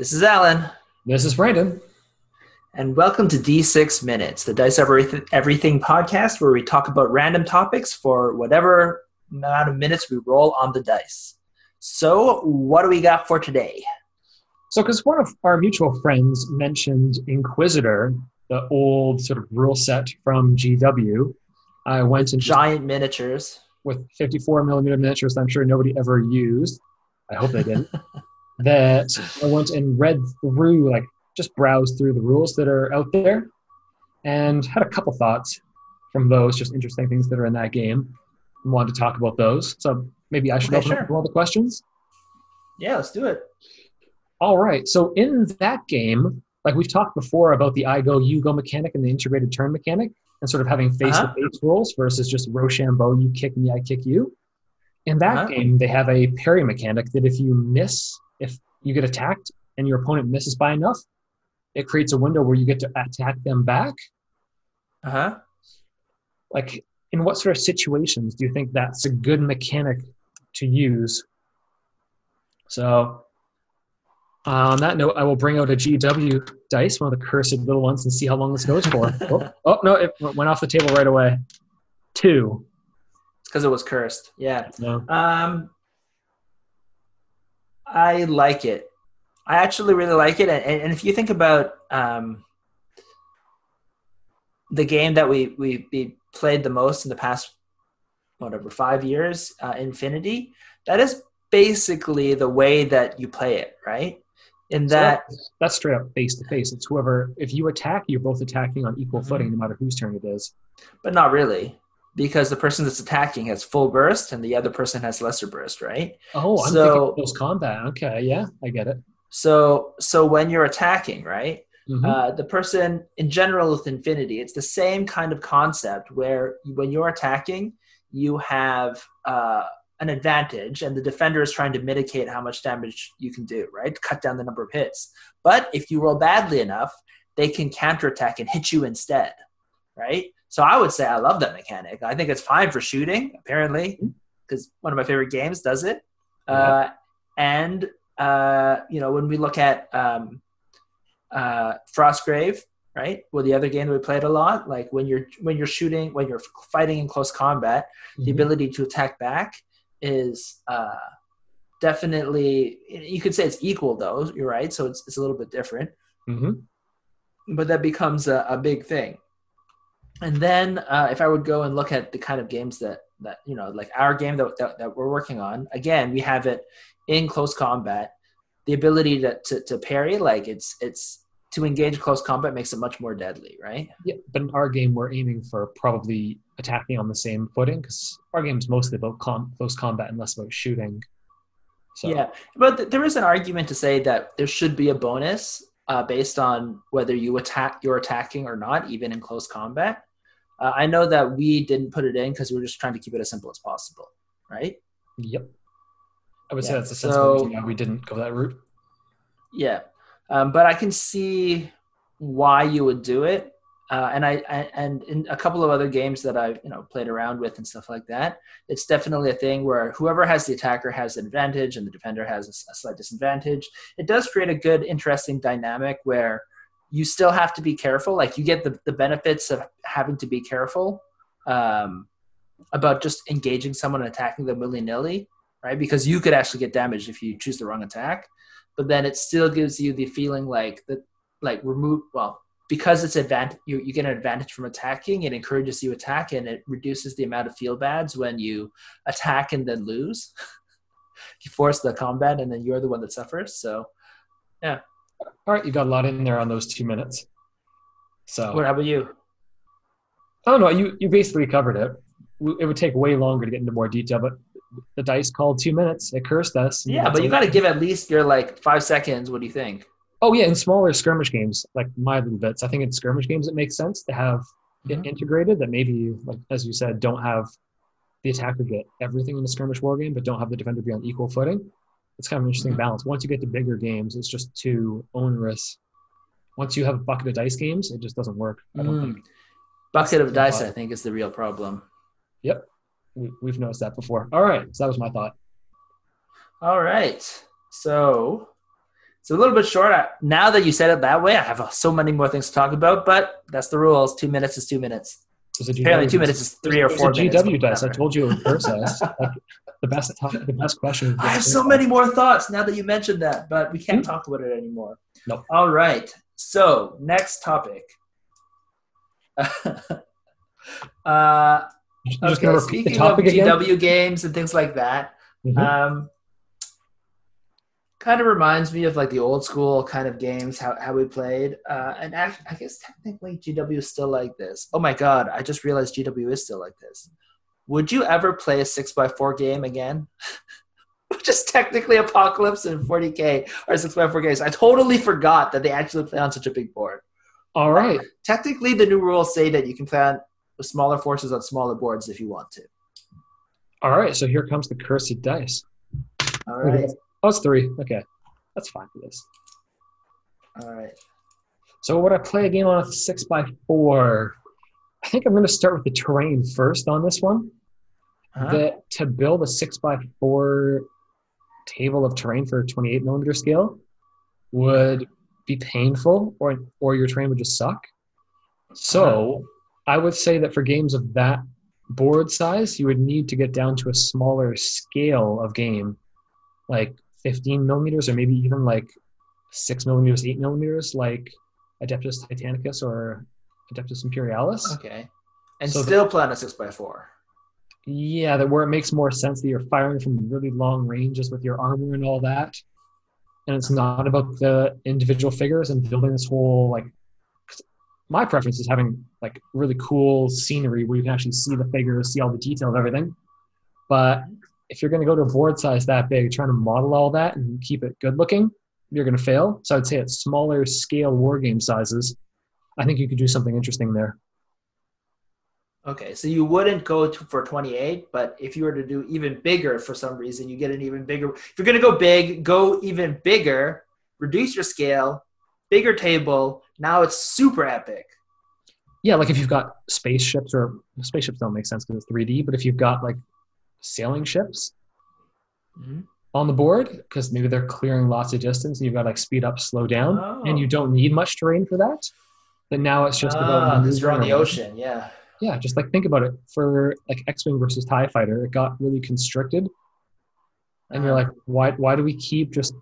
This is Alan, This is Brandon. and welcome to D6 Minutes, the Dice Everything, Everything podcast, where we talk about random topics for whatever amount of minutes we roll on the dice. So, what do we got for today? So, because one of our mutual friends mentioned Inquisitor, the old sort of rule set from GW, I went and Giant miniatures. with 54 millimeter miniatures that I'm sure nobody ever used. I hope they didn't. that I went and read through, like, just browsed through the rules that are out there and had a couple thoughts from those, just interesting things that are in that game. and wanted to talk about those. So, maybe I should Okay, open sure. up for all the questions. Yeah, let's do it. All right. So in that game, like we've talked before about the I go, you go mechanic and the integrated turn mechanic, and sort of having face to face rules versus just Rochambeau, you kick me, I kick you. In that Uh-huh. game, they have a parry mechanic that if you miss, you get attacked and your opponent misses by enough, it creates a window where you get to attack them back. Uh huh. Like, in what sort of situations do you think that's a good mechanic to use? So, on that note, I will bring out a GW dice, one of the cursed little ones, and see how long this goes for. oh, oh, no, it went off the table right away. Two. It's because it was cursed. Yeah. No. Um, I like it. I actually really like it, and, and if you think about um, the game that we, we we played the most in the past, whatever five years, uh, Infinity, that is basically the way that you play it, right? In So that, that's straight up face to face. It's whoever, if you attack, you're both attacking on equal Mhm. footing, no matter whose turn it is. but not really, because the person that's attacking has full burst, and the other person has lesser burst, right? Oh, I'm So- thinking close combat. Okay, yeah, I get it. So so when you're attacking, right? Mhm. uh, the person in general with infinity it's the same kind of concept where when you're attacking you have uh, an advantage and the defender is trying to mitigate how much damage you can do right cut down the number of hits but if you roll badly enough they can counterattack and hit you instead right so i would say i love that mechanic i think it's fine for shooting apparently because one of my favorite games does it uh, and uh, you know when we look at um, uh, Frostgrave, right? Well, the other game that we played a lot, like when you're when you're shooting, when you're fighting in close combat, the Mhm. ability to attack back is uh, definitely. You could say it's equal, though. You're right, so it's it's a little bit different, Mhm. but that becomes a, a big thing. And then, uh, if I would go and look at the kind of games that that you know, like our game that, that that we're working on, again, we have it in close combat. The ability to, to, to parry, like it's it's to engage close combat makes it much more deadly, right? Yeah, but in our game, we're aiming for probably attacking on the same footing because our game's mostly about com- close combat and less about shooting. So, Yeah, but th- there is an argument to say that there should be a bonus uh, based on whether you attack you're attacking or not, even in close combat. Uh, I know that we didn't put it in because we were just trying to keep it as simple as possible, right? Yep. I would say that's a sensible so- reason why we didn't go that route. Yeah, um, but I can see why you would do it, uh, and I, I and in a couple of other games that I've you know played around with and stuff like that, it's definitely a thing where whoever has the attacker has an advantage and the defender has a slight disadvantage. It does create a good, interesting dynamic where you still have to be careful. Like you get the the benefits of having to be careful um, about just engaging someone and attacking them willy nilly, right? Because you could actually get damaged if you choose the wrong attack but then it still gives you the feeling like that like remove well because it's advantage you, you get an advantage from attacking it encourages you attack and it reduces the amount of feel bads when you attack and then lose you force the combat and then you're the one that suffers so All right, you got a lot in there on those two minutes. So what how about you Oh no, you you basically covered it. It would take way longer to get into more detail, but the dice called two minutes. It cursed us. yeah but you got to give at least your like five seconds what do you think Oh yeah, in smaller skirmish games, like my little bits. I think in skirmish games it makes sense to have Mhm. it integrated. That maybe, like as you said, don't have the attacker get everything in a skirmish war game, but don't have the defender be on equal footing. It's kind of an interesting balance. Once you get to bigger games, it's just too onerous. Once you have a bucket of dice games, it just doesn't work. I don't Mm. think. bucket of dice i think is the real problem Yep, we, we've noticed that before. All right, so that was my thought. All right. So it's a little bit short. I, now that you said it that way, I have uh, so many more things to talk about. But that's the rules. Two minutes is two minutes. Apparently, two minutes is three or four. GW dice. I told you in process. like, the best, the best question. I have so many more thoughts now that you mentioned that, but we can't mm-hmm. talk about it anymore. Nope. All right. So next topic. uh, okay, speaking of GW again? games and things like that, mm-hmm. um, kind of reminds me of like the old school kind of games how, how we played uh, and i guess technically gw is still like this oh my god i just realized gw is still like this would you ever play a 6x4 game again which is technically apocalypse and 40k or 6x4 games i totally forgot that they actually play on such a big board all right technically the new rules say that you can play on smaller forces on smaller boards if you want to all right so here comes the cursed dice all right Oh, it's three. Okay, that's fine for this. All right. So would I play a game on a six by four? I think I'm going to start with the terrain first on this one. Uh-huh. That to build a six by four table of terrain for a 28 millimeter scale would be painful, or or your terrain would just suck. So uh-huh. I would say that for games of that board size, you would need to get down to a smaller scale of game, like 15 millimeters or maybe even like six millimeters, eight millimeters, like Adeptus Titanicus or Adeptus Imperialis. Okay. And so still the, plan a six by four. Yeah, that where it makes more sense that you're firing from really long ranges with your armor and all that. And it's not about the individual figures and building this whole like my preference is having like really cool scenery where you can actually see the figures, see all the detail of everything. But if you're going to go to a board size that big, trying to model all that and keep it good looking, you're going to fail. So I'd say at smaller scale war game sizes, I think you could do something interesting there. Okay, so you wouldn't go to, for 28, but if you were to do even bigger for some reason, you get an even bigger. If you're going to go big, go even bigger, reduce your scale, bigger table. Now it's super epic. Yeah, like if you've got spaceships or spaceships don't make sense because it's 3D, but if you've got like sailing ships mm-hmm. on the board because maybe they're clearing lots of distance and you've got like speed up, slow down, oh. and you don't need much terrain for that. But now it's just about because ah, you're on the ocean, yeah. Yeah, just like think about it for like X-wing versus Tie Fighter, it got really constricted, and you're uh-huh. like, why? Why do we keep just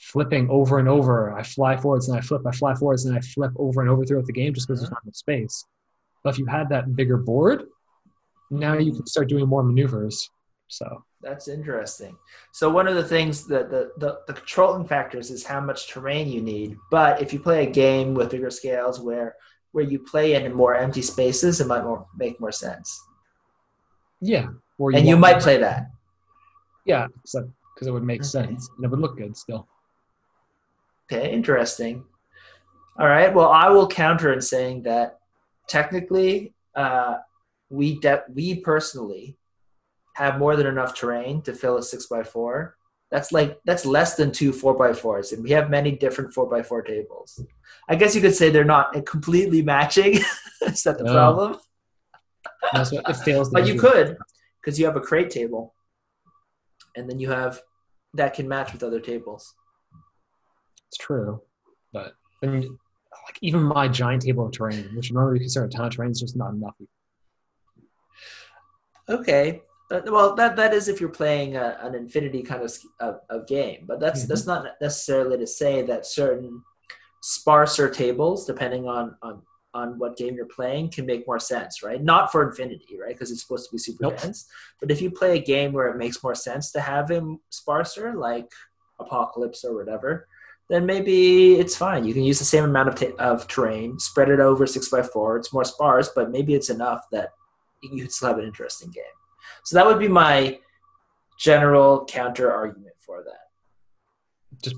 flipping over and over? I fly forwards and I flip, I fly forwards and I flip over and over throughout the game just because uh-huh. there's not enough space. But if you had that bigger board, now you can start doing more maneuvers. So that's interesting. So one of the things that the, the, the controlling factors is how much terrain you need. But if you play a game with bigger scales where where you play in more empty spaces, it might more, make more sense. Yeah, you and you might play that. Yeah, because it would make okay. sense and it would look good still. Okay, interesting. All right. Well, I will counter in saying that technically, uh, we de- we personally have more than enough terrain to fill a six by four. That's like that's less than two four by fours, and we have many different four by four tables. I guess you could say they're not completely matching. Is that the no. problem? That's what it fails. but you could, because you have a crate table, and then you have that can match with other tables. It's true, but I mean, like even my giant table of terrain, which normally we consider a ton of terrain, is just not enough. Okay. Uh, well, that that is if you're playing a, an infinity kind of, of, of game, but that's mm-hmm. that's not necessarily to say that certain sparser tables, depending on on on what game you're playing, can make more sense, right? Not for infinity, right? Because it's supposed to be super nope. dense. But if you play a game where it makes more sense to have him sparser, like Apocalypse or whatever, then maybe it's fine. You can use the same amount of, ta- of terrain, spread it over six by four. It's more sparse, but maybe it's enough that you could still have an interesting game. So that would be my general counter argument for that. Just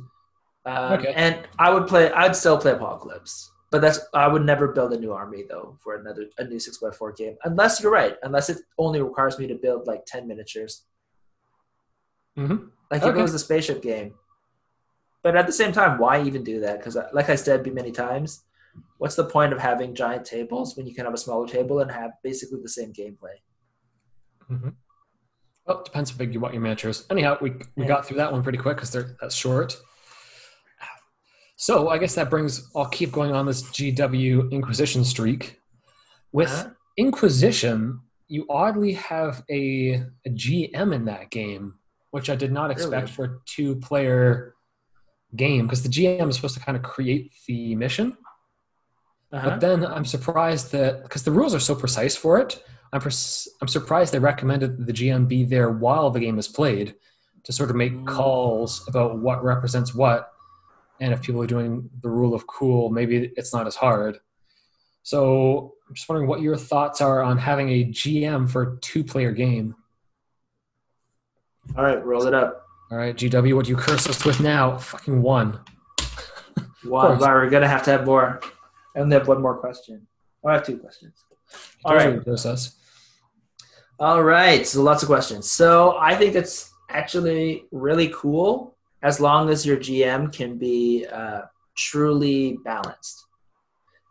um, okay. And I would play. I'd still play Apocalypse, but that's I would never build a new army though for another a new six x four game. Unless you're right. Unless it only requires me to build like ten miniatures. Mm-hmm. Like okay. if it was a spaceship game. But at the same time, why even do that? Because, uh, like I said many times, what's the point of having giant tables when you can have a smaller table and have basically the same gameplay? Mm-hmm. Well, it depends how big you want your miniatures. Anyhow, we we yeah. got through that one pretty quick because they're that's short. So I guess that brings. I'll keep going on this GW Inquisition streak. With Uh-huh. Inquisition, you oddly have a, a GM in that game, which I did not expect Really? for a two-player game because the GM is supposed to kind of create the mission. Uh-huh. But then I'm surprised that because the rules are so precise for it, I'm pers- I'm surprised they recommended that the GM be there while the game is played to sort of make Mm. calls about what represents what, and if people are doing the rule of cool, maybe it's not as hard. So I'm just wondering what your thoughts are on having a GM for a two-player game. All right, roll it up. All right, GW, what do you curse us with now? Fucking one. One. Wow, we're gonna have to have more. I only have one more question. Oh, I have two questions. All right. us. All right. So lots of questions. So I think it's actually really cool as long as your GM can be uh, truly balanced.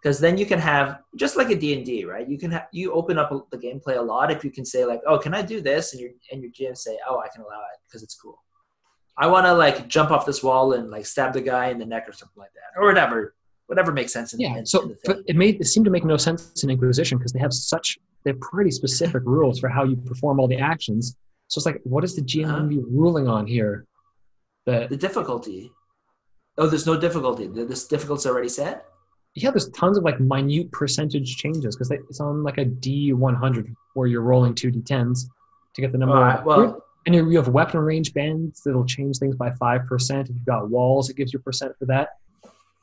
Because then you can have just like a D and D, right? You can have you open up the gameplay a lot if you can say like, oh, can I do this? And your and your GM say, oh, I can allow it because it's cool. I want to like jump off this wall and like stab the guy in the neck or something like that, or whatever, whatever makes sense. In, Yeah. in, So in but it made it seemed to make no sense in Inquisition because they have such they have pretty specific rules for how you perform all the actions. So it's like, what is the GM Uh-huh. ruling on here? That the difficulty. Oh, there's no difficulty. This difficulty's already set. yeah, there's tons of like minute percentage changes because it's on like a D 100 where you're rolling two D10s to get the number. All right. Well, and you you have weapon range bands that'll change things by five percent. If you've got walls, it gives you a percent for that.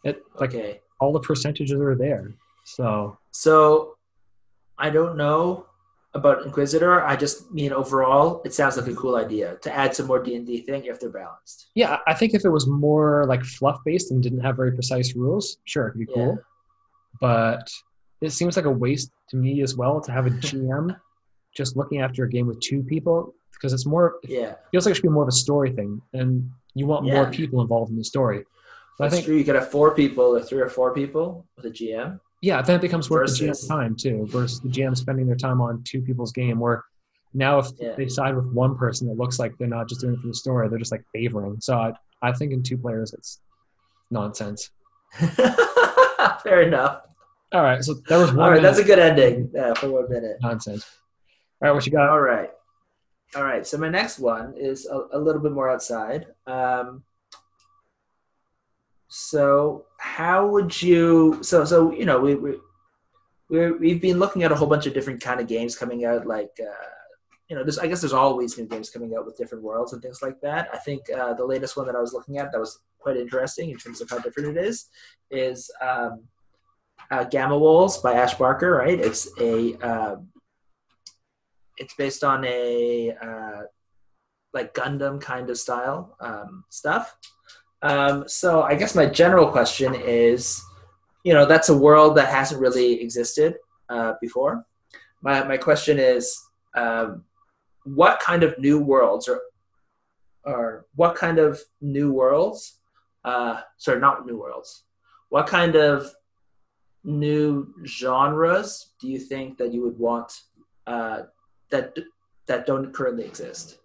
It like okay. all the percentages are there. So So I don't know about Inquisitor. I just mean overall, it sounds like a cool idea to add some more D and D thing if they're balanced. Yeah, I think if it was more like fluff based and didn't have very precise rules, sure, it could be Yeah. cool. But it seems like a waste to me as well to have a GM just looking after a game with two people because it's more Yeah, it Yeah. feels like it should be more of a story thing and you want more people involved in the story. So I think true. You could have four people or three or four people with a GM. yeah, then it becomes worth the GM's time too, versus the GM spending their time on two people's game where now if Yeah. they side with one person it looks like they're not just doing it for the story, they're just like favoring. So I, I think in two players it's nonsense. Fair enough. All right, so there was one All right, minute that's a good ending uh, for one minute. nonsense. All right, what you got? All right. All right. So my next one is a, a little bit more outside. Um, so how would you? So so you know we we we're, we've been looking at a whole bunch of different kind of games coming out. Like uh, you know, there's I guess there's always new games coming out with different worlds and things like that. I think uh, the latest one that I was looking at that was quite interesting in terms of how different it is is um, uh, Gamma Wolves by Ash Barker. Right? It's a um, it's based on a uh, like Gundam kind of style um, stuff. Um, so I guess my general question is, you know, that's a world that hasn't really existed uh, before. My my question is, um, what kind of new worlds or or what kind of new worlds? Uh, sorry, not new worlds. What kind of new genres do you think that you would want uh, that that don't currently exist.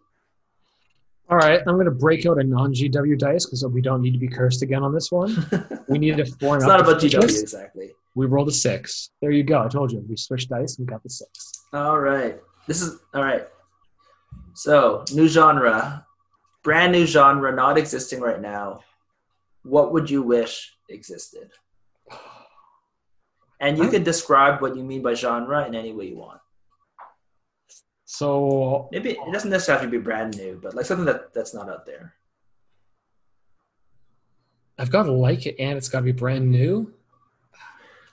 All right, I'm going to break out a non GW dice because we don't need to be cursed again on this one. We need a four. it's not to about GW this. exactly. We rolled a six. There you go. I told you. We switched dice and we got the six. All right, this is all right. So new genre, brand new genre, not existing right now. What would you wish existed? And you can describe what you mean by genre in any way you want. So Maybe it doesn't necessarily have to be brand new, but like something that that's not out there. I've got to like it and it's got to be brand new.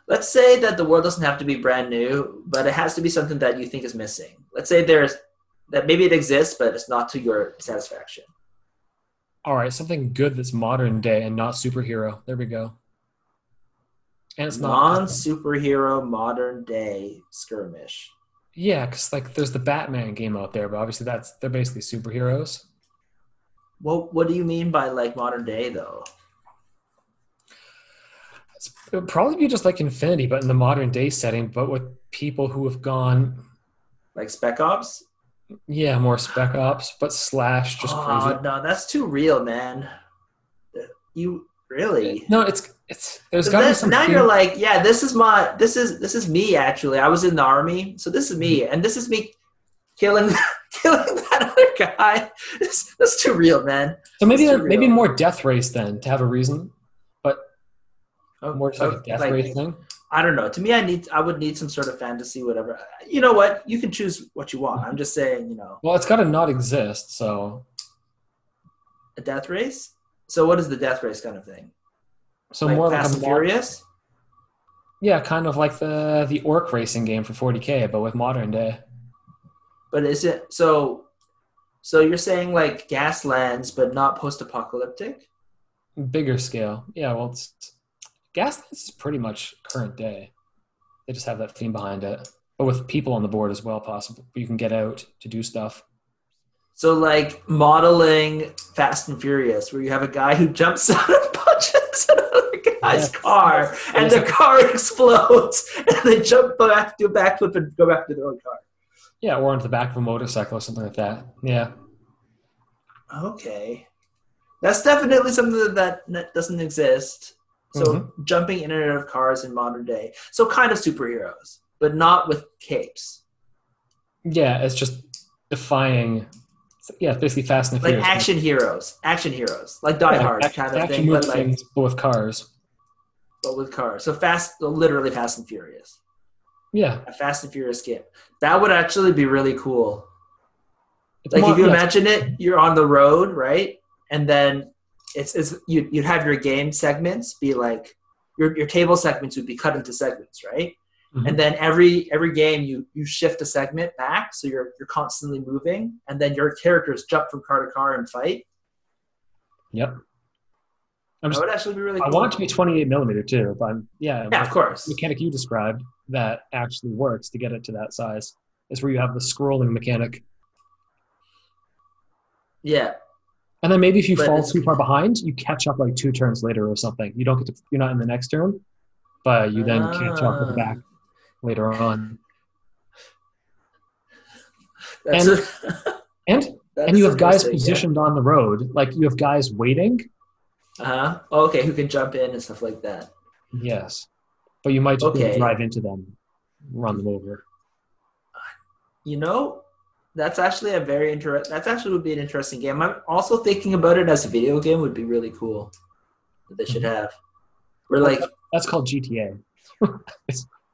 let's say that the world doesn't have to be brand new, but it has to be something that you think is missing. Let's say there's that maybe it exists, but it's not to your satisfaction. All right, something good that's modern day and not superhero. There we go. And it's. Non superhero modern day skirmish. Yeah, because like there's the Batman game out there, but obviously that's they're basically superheroes. What what do you mean by like modern day though? It's, it would probably be just like Infinity, but in the modern day setting, but with people who have gone, Like Spec Ops? yeah, more Spec Ops, but slash just oh, crazy. no, that's too real, man. You Really? No, it's it's there's So got to be some. now you're like, yeah, this is my this is this is me actually. I was in the army, so this is me, Mm-hmm. and this is me killing killing that other guy. This, that's too real, man. so maybe too maybe more death race then to have a reason, Oh, more just like oh, a death like, race thing. I don't know. To me, I need I would need some sort of fantasy, whatever. You know what? You can choose what you want. I'm just saying, you know, Well, it's got to not exist. So a death race. So what is the death race kind of thing? So like more Fast like a and mod- Furious. Yeah, kind of like the the orc racing game for 40k, but with modern day. But is it so? So you're saying like Gaslands, but not post-apocalyptic? Bigger scale. Yeah, well, it's Gaslands is pretty much current day. They just have that theme behind it, but with people on the board as well. Possible you can get out to do stuff. So like modeling Fast and Furious, where you have a guy who jumps out and punches another guy's Yes. car, and the car explodes, and they jump back, do a backflip, and go back to their own car. Yeah, or onto the back of a motorcycle or something like that. Yeah, Okay, that's definitely something that, that doesn't exist. So Mm-hmm. jumping in and out of cars in modern day, so kind of superheroes, but not with capes, yeah, it's just defying. Yeah, it's basically Fast and like Furious. action heroes, action heroes, like Die Yeah, Hard action- kind of action thing, but like things, but with cars. but with cars. So fast, literally Fast and Furious. Yeah, a Fast and Furious game. That would actually be really cool. it's Like more- if you yeah, imagine it, you're on the road, right? And then it's, it's you you'd have your game segments be like your your table segments would be cut into segments, right? Mhm. And then every every game you you shift a segment back, so you're you're constantly moving, and then your characters jump from car to car and fight. Yep. I'm That would actually be really. I want it to be 28 millimeter too, but I'm, yeah, Yeah, of course. mechanic you described that actually works to get it to that size is where you have the scrolling mechanic. Yeah, And then maybe if you But fall too far behind, you catch up like two turns later or something. You don't get to, you're not in the next turn, but you then catch up with the back later on. that's And- a- And and you have guys interesting, yeah. positioned on the road, like you have guys waiting. Uh-huh. Oh, okay, who can jump in and stuff like that. Yes, but you might just Okay. drive into them, run them over. You know, that's actually a very interesting. That's actually would be an interesting game. I'm also thinking about it as a video game would be really cool. That they should Mm-hmm. have. We're like, That's called GTA.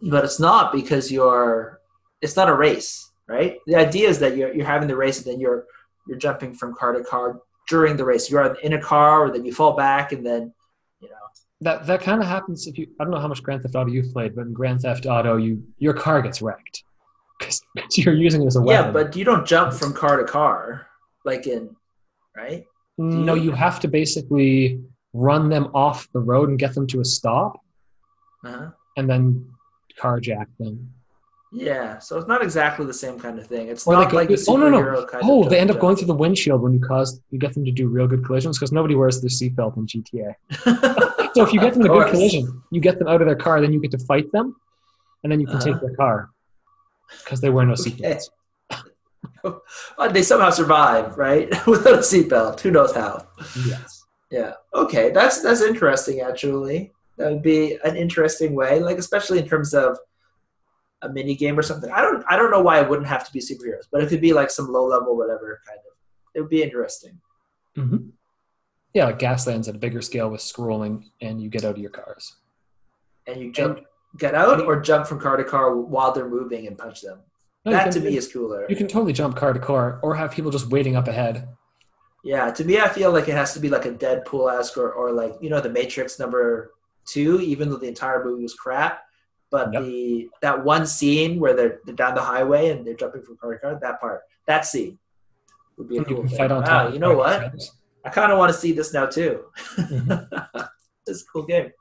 but it's not because you're. It's not a race, right? The idea is that you're you're having the race and then you're you're jumping from car to car during the race. You're in a car, or then you fall back, and then you know. That that kind of happens if you. I don't know how much Grand Theft Auto you've played, but in Grand Theft Auto, you your car gets wrecked because you're using it as a weapon. Yeah, but you don't jump from car to car, like in, right? no, you have to basically run them off the road and get them to a stop, Uh-huh. and then carjack them. Yeah, so it's not exactly the same kind of thing. It's Or not like the oh, no, no. Oh, they end up going through the windshield when you cause you get them to do real good collisions because nobody wears their seatbelt in GTA. So if you get them to Of good collision, you get them out of their car, then you get to fight them, and then you can take Uh-huh. their car because they wear no seatbelts. They somehow survive, right? Without a seatbelt. Who knows how? Yes. Yeah. Okay, that's that's interesting. Actually, that would be an interesting way, like especially in terms of a mini game or something. I don't I don't know why it wouldn't have to be superheroes, but it could be like some low level whatever kind of. It would be interesting. hmm Yeah, like Gaslands at a bigger scale with scrolling, and you get out of your cars. And you jump, get out, or jump from car to car while they're moving and punch them. No, that can- to me is cooler. You can totally jump car to car, or have people just waiting up ahead. Yeah, to me, I feel like it has to be like a Deadpool esque or, or like you know the Matrix number two, even though the entire movie was crap. But Yep. the that one scene where they're, they're down the highway and they're jumping from car to car, that part, that scene would be a cool fight on Wow, you know what? I kind of want to see this now too. Mhm. this is a cool game.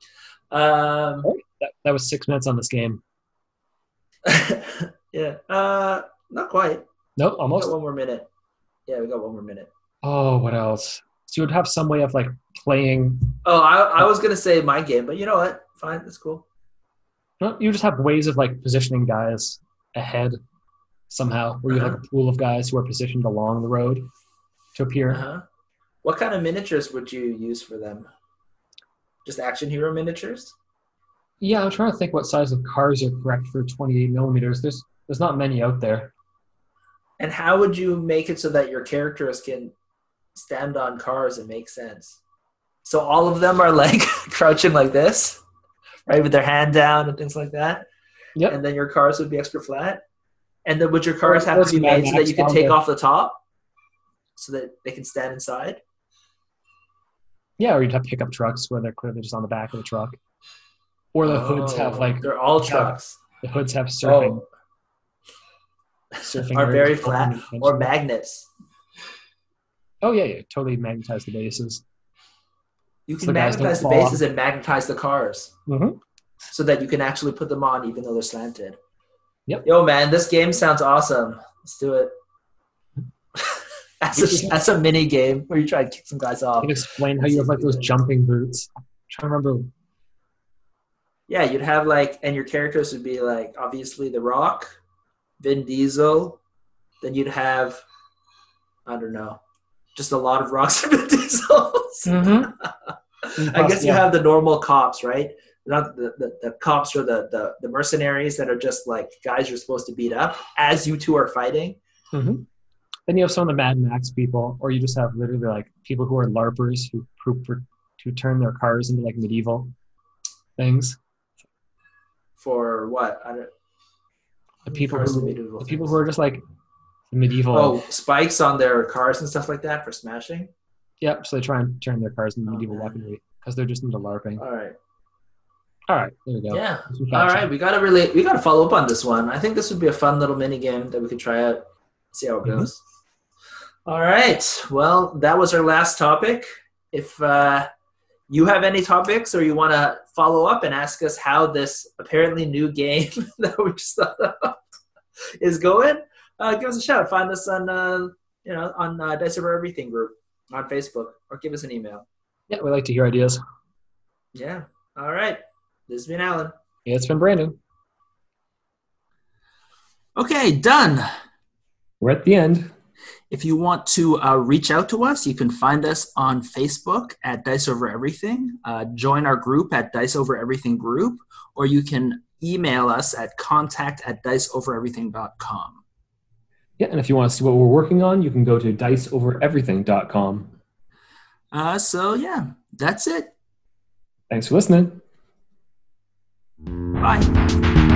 Um, That, that was six minutes on this game. yeah, uh, not quite. Nope, almost. one more minute. Yeah, we got one more minute. Oh, what else? So you would have some way of like playing. Oh, I, I was gonna say my game, but you know what? Fine, that's cool. No, you just have ways of like positioning guys ahead somehow, where you have a pool of guys who are positioned along the road to appear. Uh-huh. What kind of miniatures would you use for them? Just action hero miniatures? Yeah, I'm trying to think what size of cars are correct for 28 millimeters. There's there's not many out there. And how would you make it so that your characters can stand on cars and make sense? So all of them are like crouching like this, right, with their hand down and things like that. Yep. And then your cars would be extra flat. And then would your cars have to be made so that you can take there. off the top, so that they can stand inside? Yeah, or you'd have pickup trucks where they're clearly just on the back of the truck. Or the hoods have Oh, like they're all have trucks. the hoods have surfing. Oh, surfing are very flat or magnets. Oh yeah, yeah, totally magnetize the bases. You can don't magnetize the bases and magnetize the cars Mm-hmm. so that you can actually put them on even though they're slanted. Yep. Yo, man, this game sounds awesome. Let's do it. that's, a, a mini game where you try to kick some guys off. Can explain how you have like those jumping boots. I'm trying to remember. Yeah, you'd have like, and your characters would be like, obviously, The Rock, Vin Diesel. Then you'd have, I don't know, just a lot of Rocks and Diesels. Mm-hmm. I guess you have the normal cops, right? Not the, the, the cops or the, the, the mercenaries that are just like guys you're supposed to beat up as you two are fighting. hmm Then you have some of the Mad Max people, or you just have literally like people who are larpers who who, who turn their cars into like medieval things. For what? I don't, The people who the people things. who are just like medieval. Oh, spikes on their cars and stuff like that for smashing. Yep. So they try and turn their cars into Oh, medieval man. weaponry because they're just into larping. All right. All right, there we go. Yeah. All right. We gotta really we gotta follow up on this one. I think this would be a fun little mini game that we could try out. See how it Mhm. goes. All right. Well, that was our last topic. If uh, you have any topics or you want to follow up and ask us how this apparently new game that we just thought of is going, uh, give us a shout. Find us on uh, you know on uh, Dice Over Everything group on Facebook or give us an email. Yeah, we like to hear ideas. Yeah. All right. This has been Alan. Yeah, it's been Brandon. Okay, done. We're at the end. If you want to uh, reach out to us, you can find us on Facebook at Dice Over Everything. Uh, join our group at Dice Over Everything Group, or you can email us at contact at diceovereverything.com. Yeah, and if you want to see what we're working on, you can go to diceovereverything.com. Uh, so, yeah, that's it. Thanks for listening. Bye.